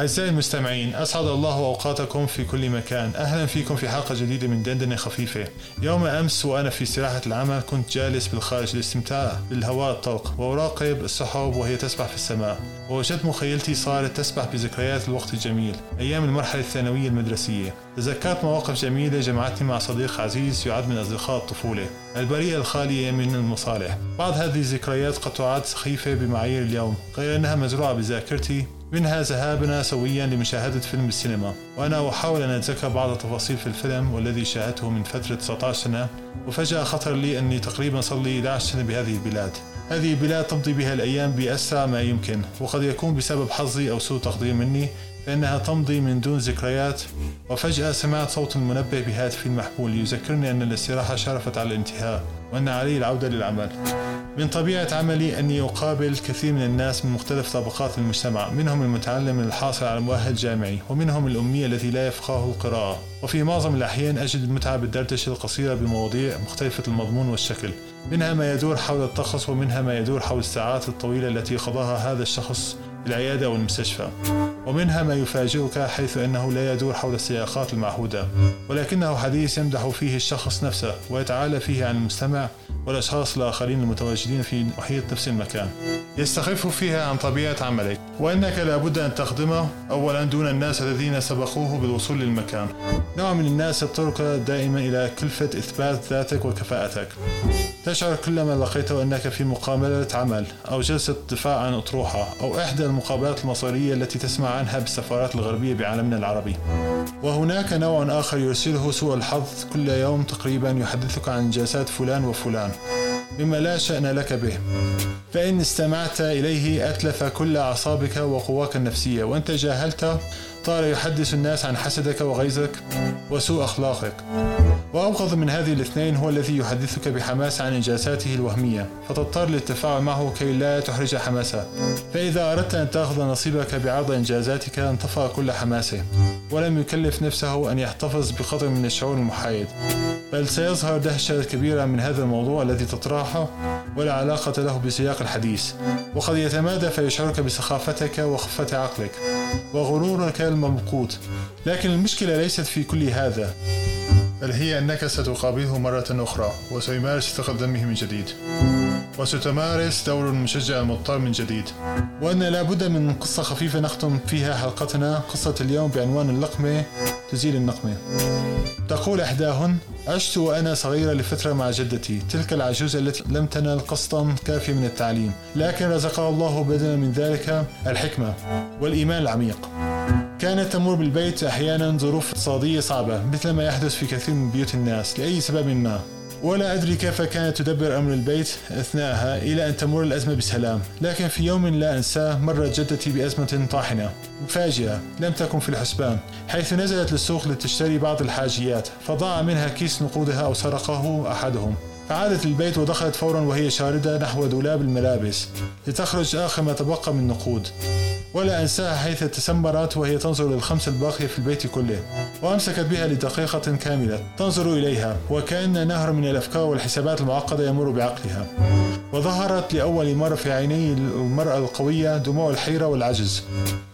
أعزائي المستمعين أسعد الله أوقاتكم في كل مكان. أهلا فيكم في حلقة جديدة من دندنة خفيفة. يوم أمس وأنا في استراحة العمل كنت جالس بالخارج للاستمتاع بالهواء الطلق وأراقب السحب وهي تسبح في السماء. ووجدت مخيلتي صارت تسبح بذكريات الوقت الجميل أيام المرحلة الثانوية المدرسية. تذكرت مواقف جميلة جمعتني مع صديق عزيز يعد من أصدقاء الطفولة البريئة الخالية من المصالح. بعض هذه الذكريات قد تعد سخيفة بمعايير اليوم غير أنها مزروعة بذاكرتي منها ذهابنا سويا لمشاهدة فيلم بالسينما وأنا أحاول أن أتذكر بعض التفاصيل في الفيلم والذي شاهدته من فترة 19 سنة وفجأة خطر لي أني تقريبا صار لي 11 سنة بهذه البلاد. هذه البلاد تمضي بها الأيام بأسرع ما يمكن وقد يكون بسبب حظي أو سوء تقدير مني فإنها تمضي من دون ذكريات. وفجأة سمعت صوت المنبه بهاتفي المحمول يذكرني أن الاستراحة شرفت على الانتهاء وأن علي العودة للعمل. من طبيعة عملي أني أقابل كثير من الناس من مختلف طبقات المجتمع منهم المتعلم الحاصل على مؤهل جامعي ومنهم الأمي الذي لا يفقه القراءة. وفي معظم الأحيان أجد المتعة بالدردشة القصيرة بمواضيع مختلفة المضمون والشكل منها ما يدور حول الطقس ومنها ما يدور حول الساعات الطويلة التي قضاها هذا الشخص العيادة أو المستشفى. ومنها ما يفاجئك حيث أنه لا يدور حول السياقات المعهودة. ولكنه حديث يمدح فيه الشخص نفسه ويتعالى فيه عن المستمع والأشخاص الآخرين المتواجدين في محيط نفس المكان. يستخف فيها عن طبيعة عملك. وأنك لابد أن تخدمه أولا دون الناس الذين سبقوه بالوصول للمكان. نوع من الناس يضطرك دائما إلى كلفة إثبات ذاتك وكفاءتك. تشعر كلما لقيته أنك في مقابلة عمل أو جلسة دفاع عن أطروحة أو إحدى المقابلات المصيرية التي تسمع عنها بالسفارات الغربية بعالمنا العربي. وهناك نوع آخر يرسله سوء الحظ كل يوم تقريبا يحدثك عن إنجازات فلان وفلان. مما لا شأن لك به. فإن استمعت إليه أتلف كل أعصابك وقواك النفسية وأنت تجاهلته طار يحدث الناس عن حسدك وغيظك وسوء أخلاقك. وأبغض من هذه الاثنين هو الذي يحدثك بحماس عن إنجازاته الوهمية. فتضطر للتفاعل معه كي لا تحرج حماسه. فإذا أردت أن تأخذ نصيبك بعرض إنجازاتك انطفأ كل حماسه. ولم يكلف نفسه أن يحتفظ بقدر من الشعور المحايد. بل سيظهر دهشة كبيرة من هذا الموضوع الذي تطرحه ولا علاقة له بسياق الحديث. وقد يتمادى فيشعرك بسخافتك وخفة عقلك. وغرورك الممقوت. لكن المشكلة ليست في كل هذا. بل هي أنك ستقابله مرة أخرى وسيمارس ثقل دمه من جديد. وستمارس دور المشجع المضطر من جديد. وأن لابد من قصة خفيفة نختم فيها حلقتنا قصة اليوم بعنوان اللقمة تزيل النقمة. تقول إحداهن عشت وأنا صغيرة لفترة مع جدتي تلك العجوزة التي لم تنل قسطا كافيا من التعليم. لكن رزقها الله بدلا من ذلك الحكمة والإيمان العميق. كانت تمر بالبيت أحيانا ظروف اقتصادية صعبة مثل ما يحدث في كثير من بيوت الناس لأي سبب ما. ولا أدري كيف كانت تدبر أمر البيت أثناءها إلى أن تمر الأزمة بسلام لكن في يوم لا أنساه مرت جدتي بأزمة طاحنة مفاجئة لم تكن في الحسبان حيث نزلت للسوق لتشتري بعض الحاجيات فضاع منها كيس نقودها أو سرقه أحدهم. فعادت البيت ودخلت فورا وهي شاردة نحو دولاب الملابس لتخرج آخر ما تبقى من نقود ولا أنساها حيث تسمرت وهي تنظر للخمس الباقية في البيت كله. وأمسكت بها لدقيقة كاملة. تنظر إليها. وكأن نهر من الأفكار والحسابات المعقدة يمر بعقلها. وظهرت لأول مرة في عيني المرأة القوية دموع الحيرة والعجز.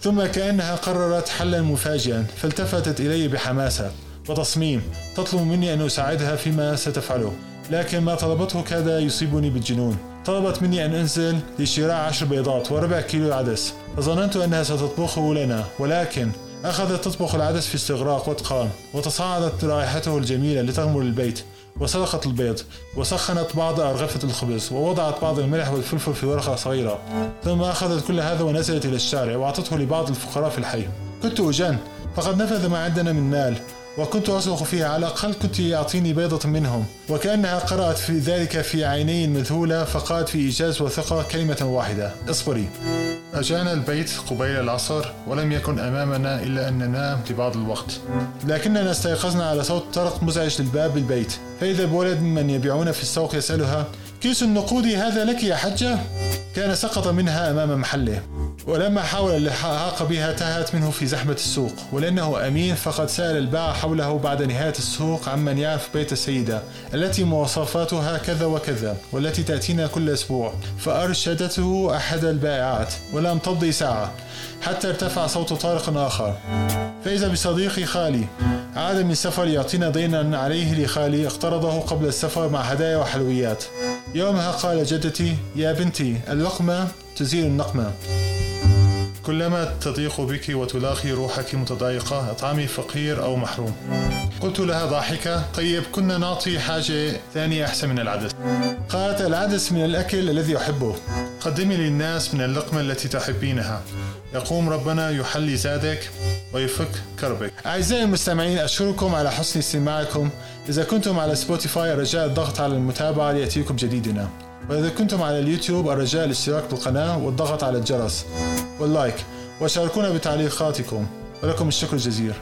ثم كأنها قررت حلا مفاجئا. فالتفتت إلي بحماسة. وتصميم. تطلب مني أن أساعدها فيما ستفعله. لكن ما طلبته كاد يصيبني بالجنون. طلبت مني أن أنزل لشراء عشر بيضات وربع كيلو عدس فظننت أنها ستطبخه لنا ولكن أخذت تطبخ العدس في استغراق وإتقان وتصاعدت رائحته الجميلة لتغمر البيت وسلقت البيض وسخنت بعض أرغفة الخبز ووضعت بعض الملح والفلفل في ورقة صغيرة. ثم أخذت كل هذا ونزلت إلى الشارع وأعطته لبعض الفقراء في الحي. كنت أجن فقد نفذ ما عندنا من مال وكنت أصرخ فيها على الأقل كنت يعطيني بيضة منهم. وكأنها قرأت في ذلك في عيني المذهولة فقالت في إيجاز وثقة كلمة واحدة اصبري. أجانا البيت قبيل العصر ولم يكن أمامنا إلا أن ننام لبعض الوقت. لكننا استيقظنا على صوت طرق مزعج للباب بالبيت فإذا بولد من يبيعون في السوق يسألها كيس النقود هذا لك يا حجة؟ كان سقط منها أمام محله. ولما حاول اللحاق بها تهت منه في زحمة السوق ولأنه أمين فقد سأل الباعة حوله بعد نهاية السوق عمن يعرف بيت السيدة التي مواصفاتها كذا وكذا والتي تأتينا كل أسبوع. فأرشدته أحد البائعات ولم تمضي ساعة حتى ارتفع صوت طارق آخر. فإذا بصديقي خالي عاد من سفر يعطينا دينا عليه لخالي اقترضه قبل السفر مع هدايا وحلويات. يومها قال جدتي يا بنتي اللقمة تزيل النقمة. كلما تضيق بك وتلاقي روحك متضايقة اطعمي فقير أو محروم. قلت لها ضاحكة. طيب كنا نعطي حاجة ثانية أحسن من العدس. قالت العدس من الأكل الذي أحبه. قدمي للناس من اللقمة التي تحبينها. يقوم ربنا يحلي زادك ويفك كربك. أعزائي المستمعين أشكركم على حسن استماعكم. إذا كنتم على سبوتيفاي رجاء الضغط على المتابعة ليأتيكم جديدنا. وإذا كنتم على اليوتيوب الرجاء الاشتراك بالقناة والضغط على الجرس. وال like وشاركونا بتعليقاتكم ولكم الشكر الجزيل